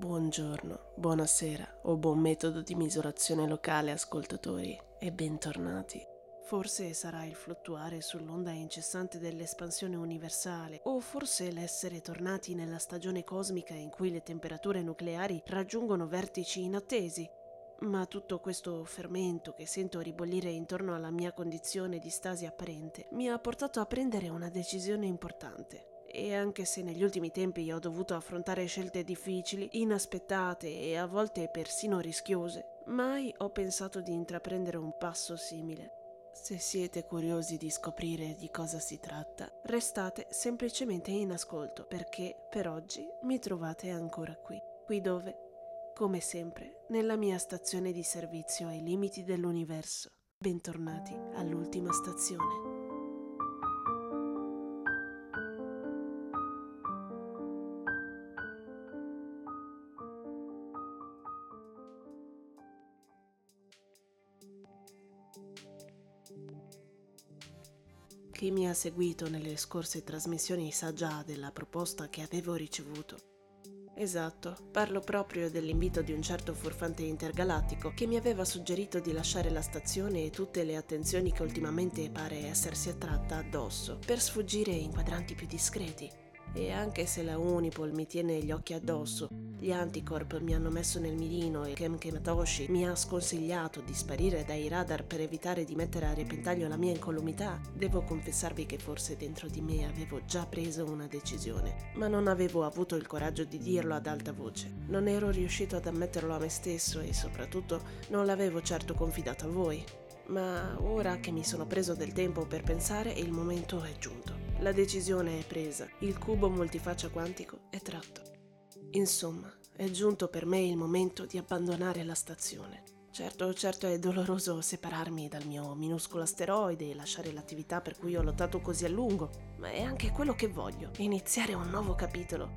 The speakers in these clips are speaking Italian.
Buongiorno, buonasera o buon metodo di misurazione locale ascoltatori e bentornati. Forse sarà il fluttuare sull'onda incessante dell'espansione universale, o forse l'essere tornati nella stagione cosmica in cui le temperature nucleari raggiungono vertici inattesi. Ma tutto questo fermento che sento ribollire intorno alla mia condizione di stasi apparente mi ha portato a prendere una decisione importante. E anche se negli ultimi tempi ho dovuto affrontare scelte difficili, inaspettate e a volte persino rischiose, mai ho pensato di intraprendere un passo simile. Se siete curiosi di scoprire di cosa si tratta, restate semplicemente in ascolto perché per oggi mi trovate ancora qui, qui dove, come sempre, nella mia stazione di servizio ai limiti dell'universo. Bentornati all'ultima stazione. Mi ha seguito nelle scorse trasmissioni sa già della proposta che avevo ricevuto. Esatto, parlo proprio dell'invito di un certo furfante intergalattico che mi aveva suggerito di lasciare la stazione e tutte le attenzioni che ultimamente pare essersi attratta addosso, per sfuggire in quadranti più discreti. E anche se la Unipol mi tiene gli occhi addosso, gli anticorp mi hanno messo nel mirino e Kem Kematoshi mi ha sconsigliato di sparire dai radar per evitare di mettere a repentaglio la mia incolumità, devo confessarvi che forse dentro di me avevo già preso una decisione, ma non avevo avuto il coraggio di dirlo ad alta voce. Non ero riuscito ad ammetterlo a me stesso e soprattutto non l'avevo certo confidato a voi. Ma ora che mi sono preso del tempo per pensare, il momento è giunto. La decisione è presa, il cubo multifaccia quantico è tratto. Insomma, è giunto per me il momento di abbandonare la stazione. Certo, certo è doloroso separarmi dal mio minuscolo asteroide e lasciare l'attività per cui ho lottato così a lungo, ma è anche quello che voglio, iniziare un nuovo capitolo.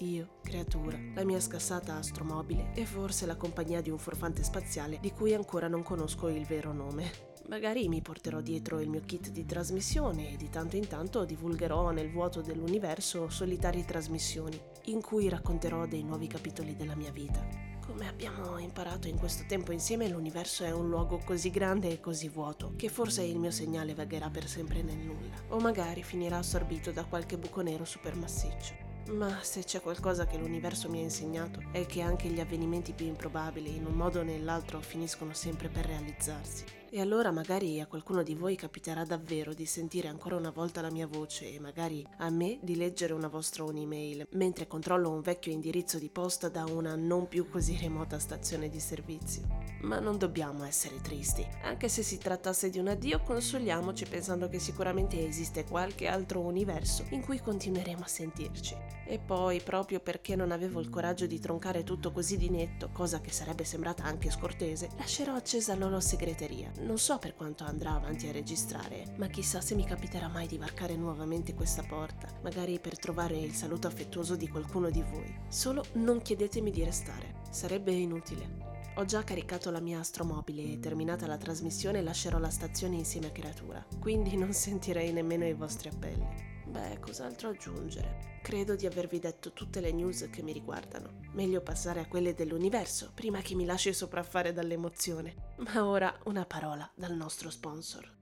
Io, creatura, la mia scassata astromobile e forse la compagnia di un forfante spaziale di cui ancora non conosco il vero nome. Magari mi porterò dietro il mio kit di trasmissione e di tanto in tanto divulgherò nel vuoto dell'universo solitarie trasmissioni in cui racconterò dei nuovi capitoli della mia vita. Come abbiamo imparato in questo tempo insieme, l'universo è un luogo così grande e così vuoto che forse il mio segnale vagherà per sempre nel nulla, o magari finirà assorbito da qualche buco nero supermassiccio. Ma se c'è qualcosa che l'universo mi ha insegnato è che anche gli avvenimenti più improbabili in un modo o nell'altro finiscono sempre per realizzarsi. E allora magari a qualcuno di voi capiterà davvero di sentire ancora una volta la mia voce e magari a me di leggere una vostra un'email mentre controllo un vecchio indirizzo di posta da una non più così remota stazione di servizio. Ma non dobbiamo essere tristi. Anche se si trattasse di un addio, consoliamoci pensando che sicuramente esiste qualche altro universo in cui continueremo a sentirci. E poi, proprio perché non avevo il coraggio di troncare tutto così di netto, cosa che sarebbe sembrata anche scortese, lascerò accesa la loro segreteria non so per quanto andrà avanti a registrare, ma chissà se mi capiterà mai di varcare nuovamente questa porta, magari per trovare il saluto affettuoso di qualcuno di voi. Solo non chiedetemi di restare, sarebbe inutile. Ho già caricato la mia astromobile e terminata la trasmissione lascerò la stazione insieme a creatura, quindi non sentirei nemmeno i vostri appelli. Beh, cos'altro aggiungere? Credo di avervi detto tutte le news che mi riguardano. Meglio passare a quelle dell'universo prima che mi lasci sopraffare dall'emozione. Ma ora una parola dal nostro sponsor.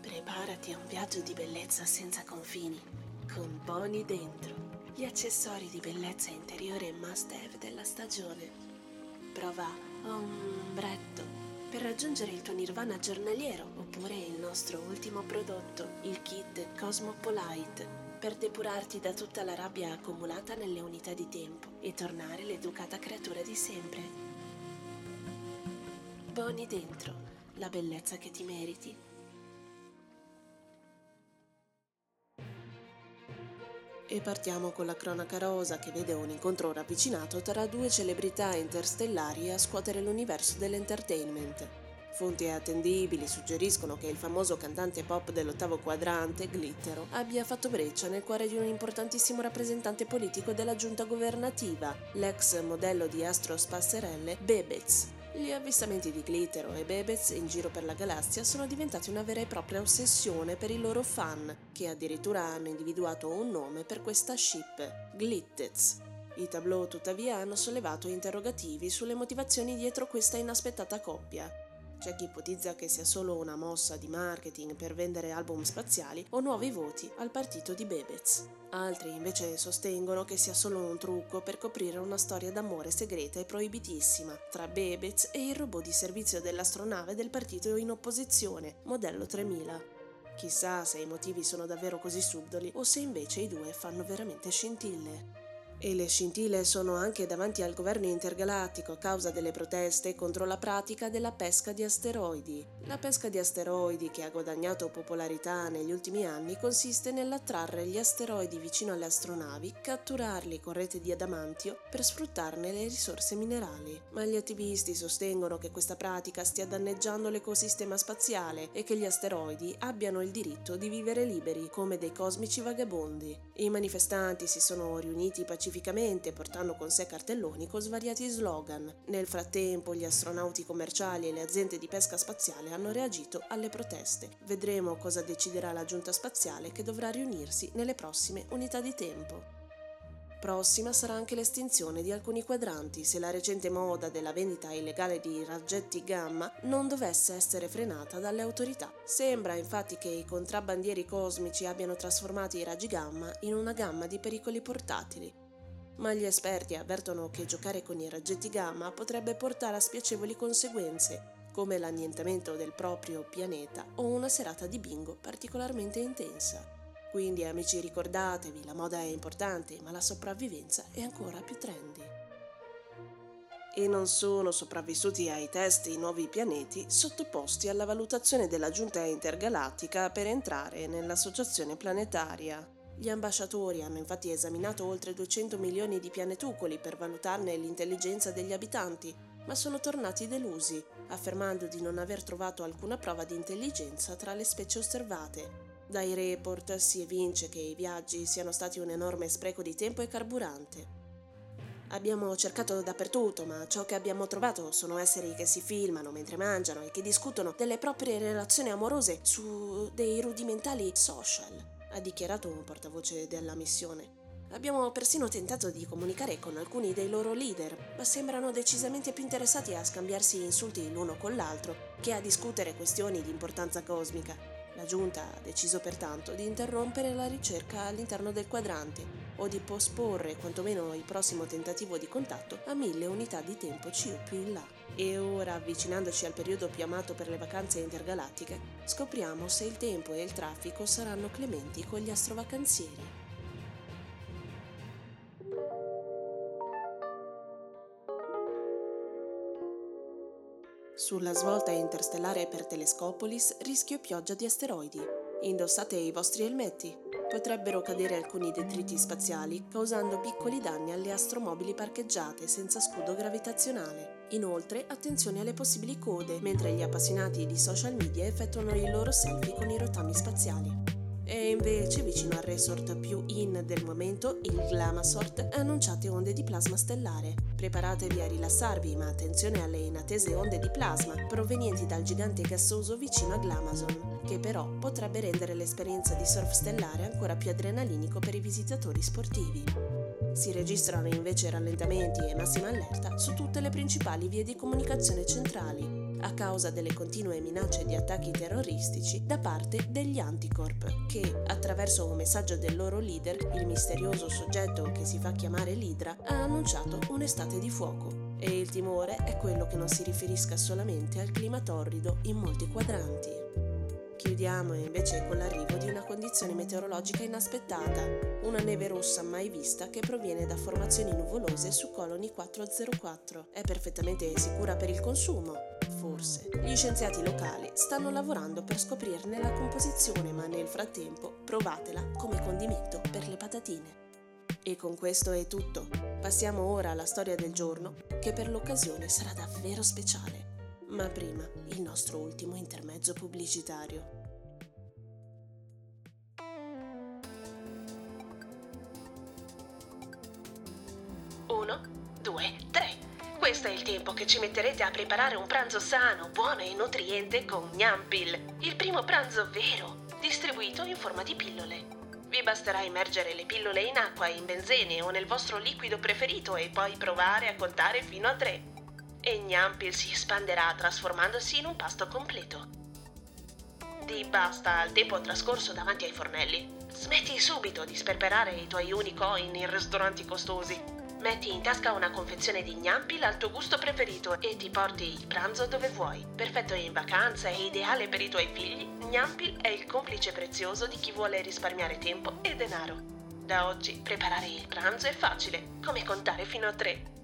Preparati a un viaggio di bellezza senza confini, con Boni dentro. Gli accessori di bellezza interiore must have della stagione. Prova ombretto per raggiungere il tuo nirvana giornaliero oppure il nostro ultimo prodotto, il kit Cosmopolite per depurarti da tutta la rabbia accumulata nelle unità di tempo e tornare l'educata creatura di sempre. Boni dentro, la bellezza che ti meriti E partiamo con la cronaca rosa che vede un incontro ravvicinato tra due celebrità interstellari a scuotere l'universo dell'entertainment. Fonti attendibili suggeriscono che il famoso cantante pop dell'ottavo quadrante, Glittero, abbia fatto breccia nel cuore di un importantissimo rappresentante politico della giunta governativa, l'ex modello di Astros Passerelle, Bebez, Gli avvistamenti di Glittero e Bebez in giro per la galassia sono diventati una vera e propria ossessione per i loro fan, che addirittura hanno individuato un nome per questa ship, Glittez. I tableau tuttavia hanno sollevato interrogativi sulle motivazioni dietro questa inaspettata coppia, c'è chi ipotizza che sia solo una mossa di marketing per vendere album spaziali o nuovi voti al partito di Bebez. Altri invece sostengono che sia solo un trucco per coprire una storia d'amore segreta e proibitissima tra Bebez e il robot di servizio dell'astronave del partito in opposizione, modello 3000. Chissà se i motivi sono davvero così subdoli o se invece i due fanno veramente scintille. E le scintille sono anche davanti al governo intergalattico a causa delle proteste contro la pratica della pesca di asteroidi. La pesca di asteroidi, che ha guadagnato popolarità negli ultimi anni, consiste nell'attrarre gli asteroidi vicino alle astronavi, catturarli con rete di adamantio per sfruttarne le risorse minerali. Ma gli attivisti sostengono che questa pratica stia danneggiando l'ecosistema spaziale e che gli asteroidi abbiano il diritto di vivere liberi come dei cosmici vagabondi. I manifestanti si sono riuniti pacificamente pacificamente portando con sé cartelloni con svariati slogan. Nel frattempo gli astronauti commerciali e le aziende di pesca spaziale hanno reagito alle proteste. Vedremo cosa deciderà la giunta spaziale che dovrà riunirsi nelle prossime unità di tempo. Prossima sarà anche l'estinzione di alcuni quadranti se la recente moda della vendita illegale di raggetti gamma non dovesse essere frenata dalle autorità. Sembra infatti che i contrabbandieri cosmici abbiano trasformato i raggi gamma in una gamma di pericoli portatili ma gli esperti avvertono che giocare con i raggetti gamma potrebbe portare a spiacevoli conseguenze, come l'annientamento del proprio pianeta o una serata di bingo particolarmente intensa. Quindi amici ricordatevi, la moda è importante, ma la sopravvivenza è ancora più trendy. E non sono sopravvissuti ai test i nuovi pianeti sottoposti alla valutazione della giunta intergalattica per entrare nell'associazione planetaria. Gli ambasciatori hanno infatti esaminato oltre 200 milioni di pianetucoli per valutarne l'intelligenza degli abitanti, ma sono tornati delusi, affermando di non aver trovato alcuna prova di intelligenza tra le specie osservate. Dai report si evince che i viaggi siano stati un enorme spreco di tempo e carburante. Abbiamo cercato dappertutto, ma ciò che abbiamo trovato sono esseri che si filmano mentre mangiano e che discutono delle proprie relazioni amorose su dei rudimentali social ha dichiarato un portavoce della missione. Abbiamo persino tentato di comunicare con alcuni dei loro leader, ma sembrano decisamente più interessati a scambiarsi insulti l'uno con l'altro che a discutere questioni di importanza cosmica. La giunta ha deciso pertanto di interrompere la ricerca all'interno del quadrante o di posporre quantomeno il prossimo tentativo di contatto a mille unità di tempo CU più in là. E ora, avvicinandoci al periodo più amato per le vacanze intergalattiche, scopriamo se il tempo e il traffico saranno clementi con gli astrovacanzieri. Sulla svolta interstellare per Telescopolis rischio pioggia di asteroidi. Indossate i vostri elmetti. Potrebbero cadere alcuni detriti spaziali causando piccoli danni alle astromobili parcheggiate senza scudo gravitazionale. Inoltre, attenzione alle possibili code mentre gli appassionati di social media effettuano i loro selfie con i rotami spaziali. E invece, vicino al resort più in del momento, il Glamasort, annunciate onde di plasma stellare. Preparatevi a rilassarvi, ma attenzione alle inattese onde di plasma provenienti dal gigante gassoso vicino a Glamazon, che però potrebbe rendere l'esperienza di surf stellare ancora più adrenalinico per i visitatori sportivi. Si registrano invece rallentamenti e massima allerta su tutte le principali vie di comunicazione centrali, a causa delle continue minacce di attacchi terroristici da parte degli Anticorp, che, attraverso un messaggio del loro leader, il misterioso soggetto che si fa chiamare Lidra, ha annunciato un'estate di fuoco. E il timore è quello che non si riferisca solamente al clima torrido in molti quadranti. Chiudiamo invece con l'arrivo di una condizione meteorologica inaspettata, una neve rossa mai vista che proviene da formazioni nuvolose su Colony 404. È perfettamente sicura per il consumo, forse. Gli scienziati locali stanno lavorando per scoprirne la composizione, ma nel frattempo provatela come condimento per le patatine. E con questo è tutto. Passiamo ora alla storia del giorno, che per l'occasione sarà davvero speciale. Ma prima il nostro ultimo intermezzo pubblicitario. Uno, due, tre. questo è il tempo che ci metterete a preparare un pranzo sano, buono e nutriente con Gnampil, il primo pranzo vero, distribuito in forma di pillole. Vi basterà immergere le pillole in acqua, in benzene o nel vostro liquido preferito e poi provare a contare fino a tre. E Gnampil si espanderà trasformandosi in un pasto completo. Di basta al tempo trascorso davanti ai fornelli. Smetti subito di sperperare i tuoi unicoin in ristoranti costosi. Metti in tasca una confezione di gnampil al tuo gusto preferito e ti porti il pranzo dove vuoi. Perfetto in vacanza e ideale per i tuoi figli, Gnampil è il complice prezioso di chi vuole risparmiare tempo e denaro. Da oggi preparare il pranzo è facile, come contare fino a tre.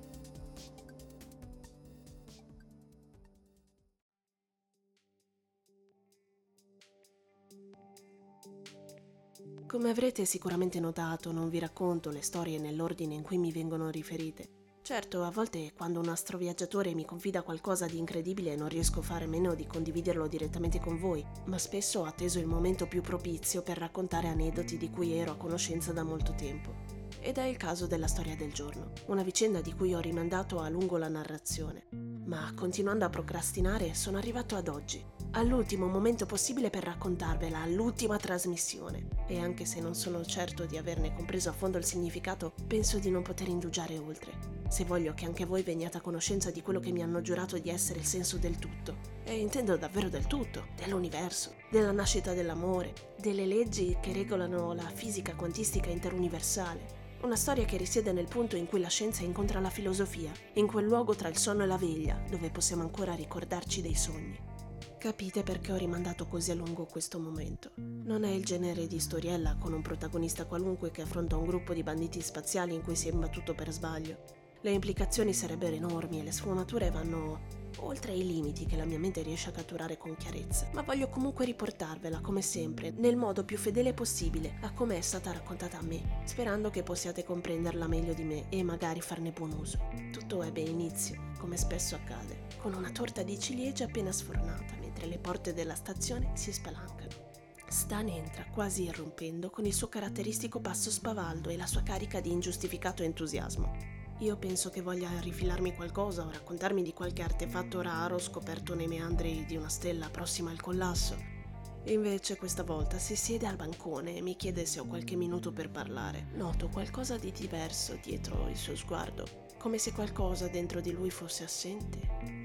Come avrete sicuramente notato, non vi racconto le storie nell'ordine in cui mi vengono riferite. Certo, a volte quando un astroviaggiatore mi confida qualcosa di incredibile non riesco a fare meno di condividerlo direttamente con voi, ma spesso ho atteso il momento più propizio per raccontare aneddoti di cui ero a conoscenza da molto tempo. Ed è il caso della storia del giorno, una vicenda di cui ho rimandato a lungo la narrazione. Ma continuando a procrastinare sono arrivato ad oggi, all'ultimo momento possibile per raccontarvela, all'ultima trasmissione. E anche se non sono certo di averne compreso a fondo il significato, penso di non poter indugiare oltre. Se voglio che anche voi veniate a conoscenza di quello che mi hanno giurato di essere il senso del tutto. E intendo davvero del tutto, dell'universo, della nascita dell'amore, delle leggi che regolano la fisica quantistica interuniversale, una storia che risiede nel punto in cui la scienza incontra la filosofia, in quel luogo tra il sonno e la veglia, dove possiamo ancora ricordarci dei sogni. Capite perché ho rimandato così a lungo questo momento. Non è il genere di storiella con un protagonista qualunque che affronta un gruppo di banditi spaziali in cui si è imbattuto per sbaglio. Le implicazioni sarebbero enormi e le sfumature vanno oltre i limiti che la mia mente riesce a catturare con chiarezza, ma voglio comunque riportarvela, come sempre, nel modo più fedele possibile a come è stata raccontata a me, sperando che possiate comprenderla meglio di me e magari farne buon uso. Tutto ebbe inizio, come spesso accade, con una torta di ciliegie appena sfornata, mentre le porte della stazione si spalancano. Stan entra quasi irrompendo con il suo caratteristico passo spavaldo e la sua carica di ingiustificato entusiasmo. Io penso che voglia rifilarmi qualcosa o raccontarmi di qualche artefatto raro scoperto nei meandri di una stella prossima al collasso. Invece questa volta si siede al bancone e mi chiede se ho qualche minuto per parlare. Noto qualcosa di diverso dietro il suo sguardo, come se qualcosa dentro di lui fosse assente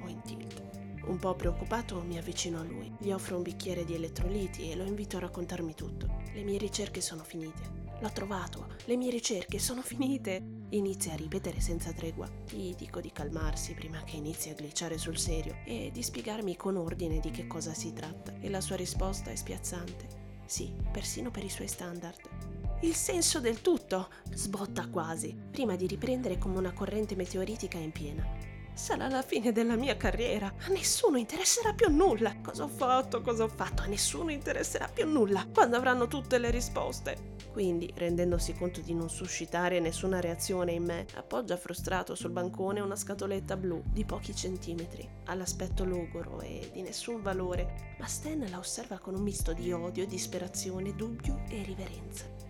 o in tilt. Un po' preoccupato mi avvicino a lui, gli offro un bicchiere di elettroliti e lo invito a raccontarmi tutto. Le mie ricerche sono finite. L'ho trovato, le mie ricerche sono finite. Inizia a ripetere senza tregua. Gli dico di calmarsi prima che inizi a glitchare sul serio e di spiegarmi con ordine di che cosa si tratta. E la sua risposta è spiazzante. Sì, persino per i suoi standard. Il senso del tutto, sbotta quasi, prima di riprendere come una corrente meteoritica in piena. Sarà la fine della mia carriera. A nessuno interesserà più nulla. Cosa ho fatto? Cosa ho fatto? A nessuno interesserà più nulla. Quando avranno tutte le risposte. Quindi, rendendosi conto di non suscitare nessuna reazione in me, appoggia frustrato sul bancone una scatoletta blu di pochi centimetri, all'aspetto logoro e di nessun valore, ma Stan la osserva con un misto di odio, disperazione, dubbio e riverenza.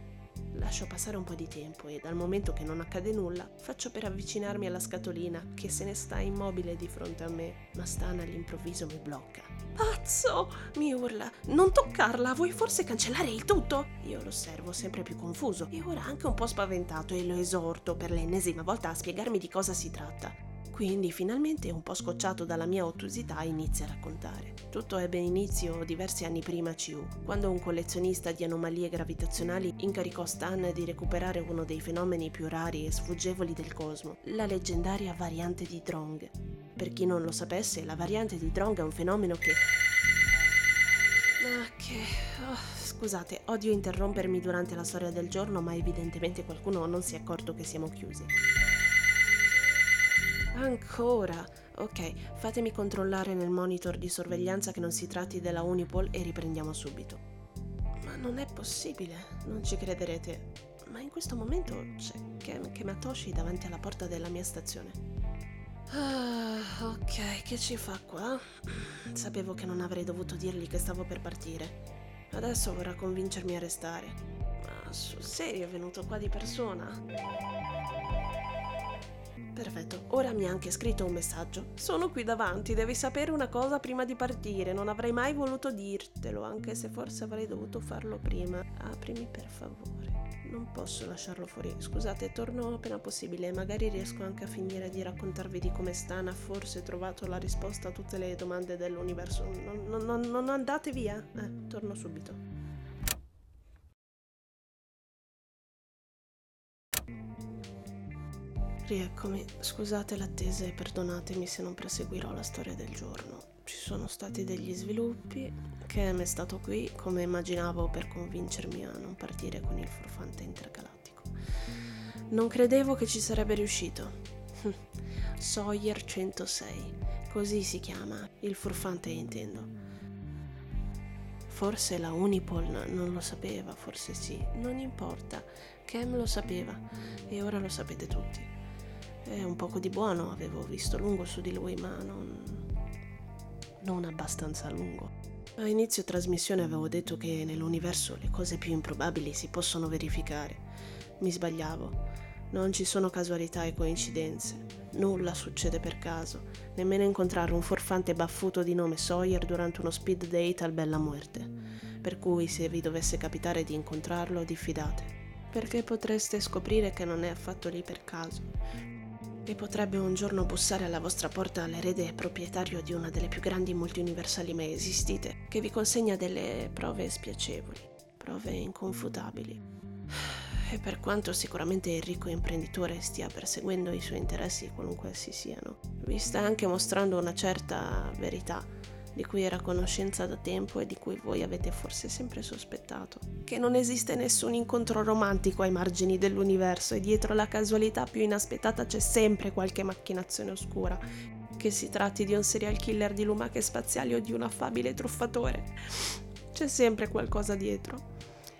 Lascio passare un po' di tempo e dal momento che non accade nulla, faccio per avvicinarmi alla scatolina che se ne sta immobile di fronte a me, ma Stan all'improvviso mi blocca. Pazzo! mi urla. Non toccarla, vuoi forse cancellare il tutto? Io lo osservo sempre più confuso e ora anche un po' spaventato e lo esorto per l'ennesima volta a spiegarmi di cosa si tratta. Quindi finalmente, un po' scocciato dalla mia ottusità, inizia a raccontare. Tutto ebbe inizio diversi anni prima CU, quando un collezionista di anomalie gravitazionali incaricò Stan di recuperare uno dei fenomeni più rari e sfuggevoli del cosmo, la leggendaria variante di Drong. Per chi non lo sapesse, la variante di Drong è un fenomeno che... Ma che... Oh, scusate, odio interrompermi durante la storia del giorno, ma evidentemente qualcuno non si è accorto che siamo chiusi. Ancora? Ok, fatemi controllare nel monitor di sorveglianza che non si tratti della Unipol e riprendiamo subito. Ma non è possibile, non ci crederete. Ma in questo momento c'è Ken Kematoshi davanti alla porta della mia stazione. Ah, ok, che ci fa qua? Sapevo che non avrei dovuto dirgli che stavo per partire. Adesso vorrà convincermi a restare. Ma sul serio è venuto qua di persona? Perfetto, ora mi ha anche scritto un messaggio. Sono qui davanti, devi sapere una cosa prima di partire. Non avrei mai voluto dirtelo, anche se forse avrei dovuto farlo prima. Aprimi per favore. Non posso lasciarlo fuori. Scusate, torno appena possibile. Magari riesco anche a finire di raccontarvi di come Stana forse trovato la risposta a tutte le domande dell'universo. Non, non, non andate via. Eh, torno subito. Rieccomi, scusate l'attesa e perdonatemi se non proseguirò la storia del giorno. Ci sono stati degli sviluppi, Cam è stato qui come immaginavo per convincermi a non partire con il furfante intergalattico. Non credevo che ci sarebbe riuscito. Sawyer 106, così si chiama, il furfante intendo. Forse la Unipol non lo sapeva, forse sì, non importa. Cam lo sapeva e ora lo sapete tutti. E un poco di buono avevo visto lungo su di lui, ma non, non abbastanza lungo. A inizio trasmissione avevo detto che nell'universo le cose più improbabili si possono verificare. Mi sbagliavo. Non ci sono casualità e coincidenze. Nulla succede per caso, nemmeno incontrare un forfante baffuto di nome Sawyer durante uno speed date al Bella Muerte. Per cui se vi dovesse capitare di incontrarlo, diffidate. Perché potreste scoprire che non è affatto lì per caso e potrebbe un giorno bussare alla vostra porta l'erede proprietario di una delle più grandi multiuniversali mai esistite, che vi consegna delle prove spiacevoli, prove inconfutabili. E per quanto sicuramente il ricco imprenditore stia perseguendo i suoi interessi qualunque essi siano, vi sta anche mostrando una certa verità di cui era conoscenza da tempo e di cui voi avete forse sempre sospettato. Che non esiste nessun incontro romantico ai margini dell'universo e dietro la casualità più inaspettata c'è sempre qualche macchinazione oscura. Che si tratti di un serial killer di lumache spaziali o di un affabile truffatore. C'è sempre qualcosa dietro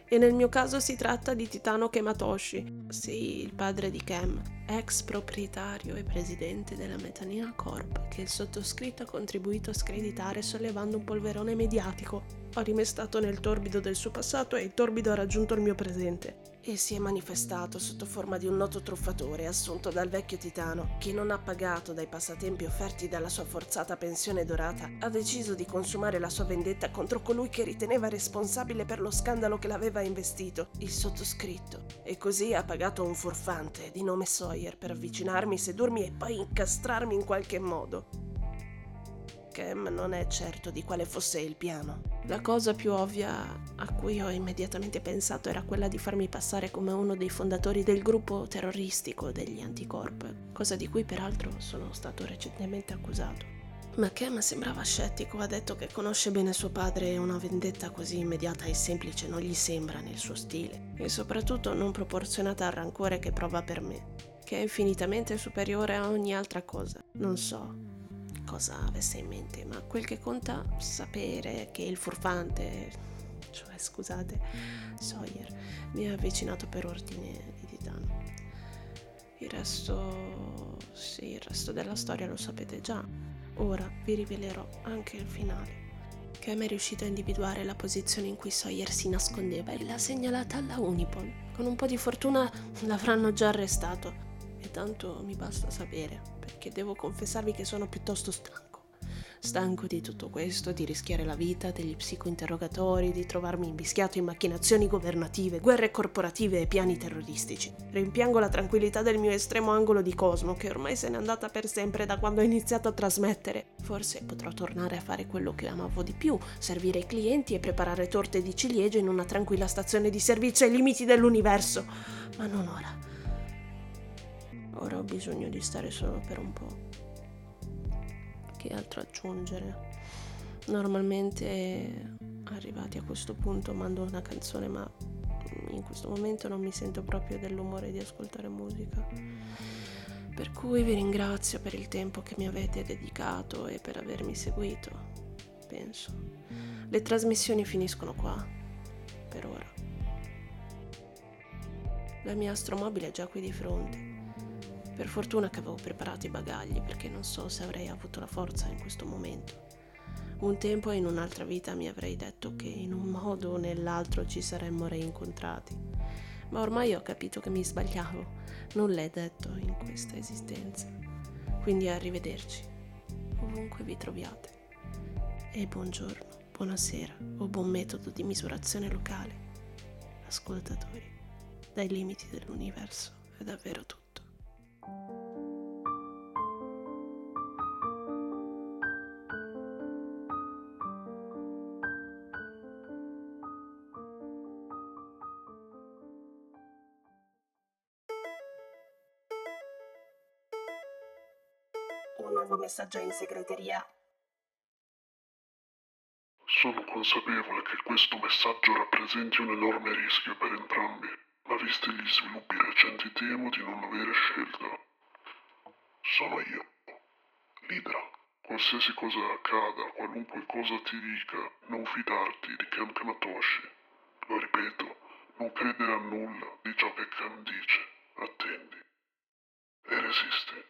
e nel mio caso si tratta di Titano Kematoshi, sì, il padre di Kem, ex proprietario e presidente della Metanina Corp, che il sottoscritto ha contribuito a screditare sollevando un polverone mediatico. Ho rimestato nel torbido del suo passato e il torbido ha raggiunto il mio presente e si è manifestato sotto forma di un noto truffatore assunto dal vecchio titano che non ha pagato dai passatempi offerti dalla sua forzata pensione dorata, ha deciso di consumare la sua vendetta contro colui che riteneva responsabile per lo scandalo che l'aveva investito, il sottoscritto, e così ha pagato un furfante di nome Sawyer per avvicinarmi, sedurmi e poi incastrarmi in qualche modo. Cam non è certo di quale fosse il piano. La cosa più ovvia a cui ho immediatamente pensato era quella di farmi passare come uno dei fondatori del gruppo terroristico degli Anticorp, cosa di cui peraltro sono stato recentemente accusato. Ma Cam sembrava scettico, ha detto che conosce bene suo padre e una vendetta così immediata e semplice non gli sembra nel suo stile, e soprattutto non proporzionata al rancore che prova per me, che è infinitamente superiore a ogni altra cosa. Non so, cosa avesse in mente, ma quel che conta sapere che il furfante, cioè scusate, Sawyer, mi ha avvicinato per ordine di Titano. Il resto, sì, il resto della storia lo sapete già. Ora vi rivelerò anche il finale. Cam è riuscito a individuare la posizione in cui Sawyer si nascondeva e l'ha segnalata alla Unipol. Con un po' di fortuna l'avranno già arrestato e tanto mi basta sapere, perché devo confessarvi che sono piuttosto stanco. Stanco di tutto questo, di rischiare la vita, degli psicointerrogatori, di trovarmi imbischiato in macchinazioni governative, guerre corporative e piani terroristici. Rimpiango la tranquillità del mio estremo angolo di cosmo, che ormai se n'è andata per sempre da quando ho iniziato a trasmettere. Forse potrò tornare a fare quello che amavo di più, servire i clienti e preparare torte di ciliegie in una tranquilla stazione di servizio ai limiti dell'universo. Ma non ora. Ora ho bisogno di stare solo per un po'. Che altro aggiungere? Normalmente arrivati a questo punto mando una canzone, ma in questo momento non mi sento proprio dell'umore di ascoltare musica. Per cui vi ringrazio per il tempo che mi avete dedicato e per avermi seguito, penso. Le trasmissioni finiscono qua, per ora. La mia astromobile è già qui di fronte. Per fortuna che avevo preparato i bagagli perché non so se avrei avuto la forza in questo momento. Un tempo in un'altra vita mi avrei detto che in un modo o nell'altro ci saremmo reincontrati, Ma ormai ho capito che mi sbagliavo. Nulla è detto in questa esistenza. Quindi arrivederci, ovunque vi troviate. E buongiorno, buonasera o buon metodo di misurazione locale. Ascoltatori, dai limiti dell'universo è davvero tutto. Un nuovo messaggio in segreteria. Sono consapevole che questo messaggio rappresenti un enorme rischio per entrambi, visti gli sviluppi recenti temo di non avere scelta. Sono io, Lidra. Qualsiasi cosa accada, qualunque cosa ti dica, non fidarti di Kem Kamatoshi. Lo ripeto, non credere a nulla di ciò che Kem dice. Attendi. E resisti.